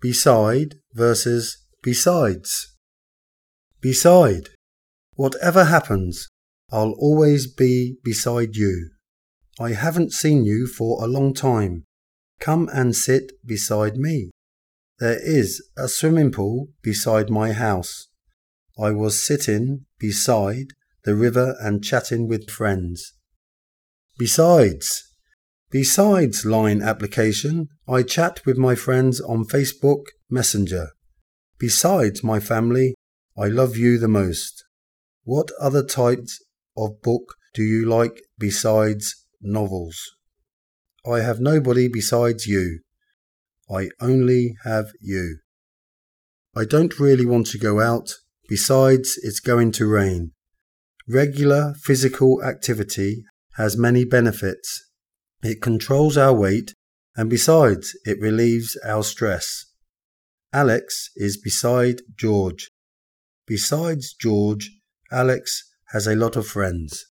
beside versus besides. Beside. Whatever happens, I'll always be beside you. I haven't seen you for a long time. Come and sit beside me. There is a swimming pool beside my house. I was sitting beside the river and chatting with friends. Besides, besides LINE application, I chat with my friends on Facebook Messenger. Besides my family, I love you the most. What other types of book do you like besides novels? I have nobody besides you. I only have you. I don't really want to go out. Besides, it's going to rain. Regular physical activity has many benefits. It controls our weight and besides, it relieves our stress. Alex is beside George. Besides George, Alex has a lot of friends.